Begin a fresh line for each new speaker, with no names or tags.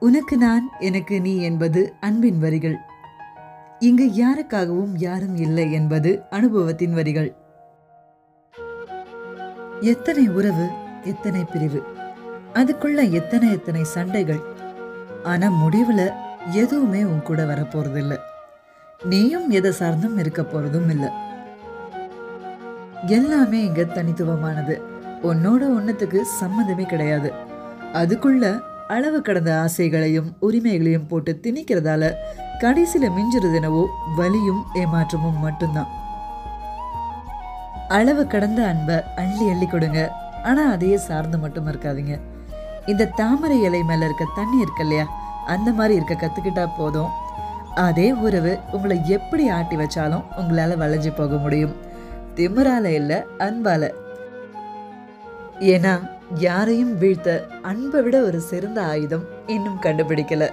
உனக்கு நான் எனக்கு நீ என்பது அன்பின் வரிகள். இங்கு யாருக்காகவும் யாரும் இல்லை என்பது அனுபவத்தின் வரிகள். எத்தனை உறவு எத்தனை பிரிவு. அதுக்குள்ள எத்தனை எத்தனை சண்டைகள். ஆனா முடிவுல எதுவுமே உன் கூட வரப்போறது இல்லை நீயும் எதை சார்ந்தும் இருக்க போறதும் இல்லை. எல்லாமே இங்க தனித்துவமானது. உன்னோட ஒன்னத்துக்கு சம்மந்தமே கிடையாது. அதுக்குள்ள அளவு கடந்த ஆசைகளையும் உரிமைகளையும் போட்டு திணிக்கிறதால கடைசியில மிஞ்சுறது என்னவோ வலியும் ஏமாற்றமும் மட்டும்தான். அளவு கடந்த அன்பை அள்ளி அள்ளி கொடுங்க. ஆனா அதையே சார்ந்து மட்டும் இருக்காதீங்க. இந்த தாமரை இலை மேல இருக்க தண்ணி இருக்கு இல்லையா? அந்த மாதிரி இருக்க கத்துக்கிட்டா போதும். அதே உறவு உங்களை எப்படி ஆட்டி வச்சாலும் உங்களால வளைஞ்சு போக முடியும். திமிரால இல்ல அன்பால. ஏன்னா யாரையும் வீழ்த்த அன்பை விட ஒரு சிறந்த ஆயுதம் இன்னும் கண்டுபிடிக்கல.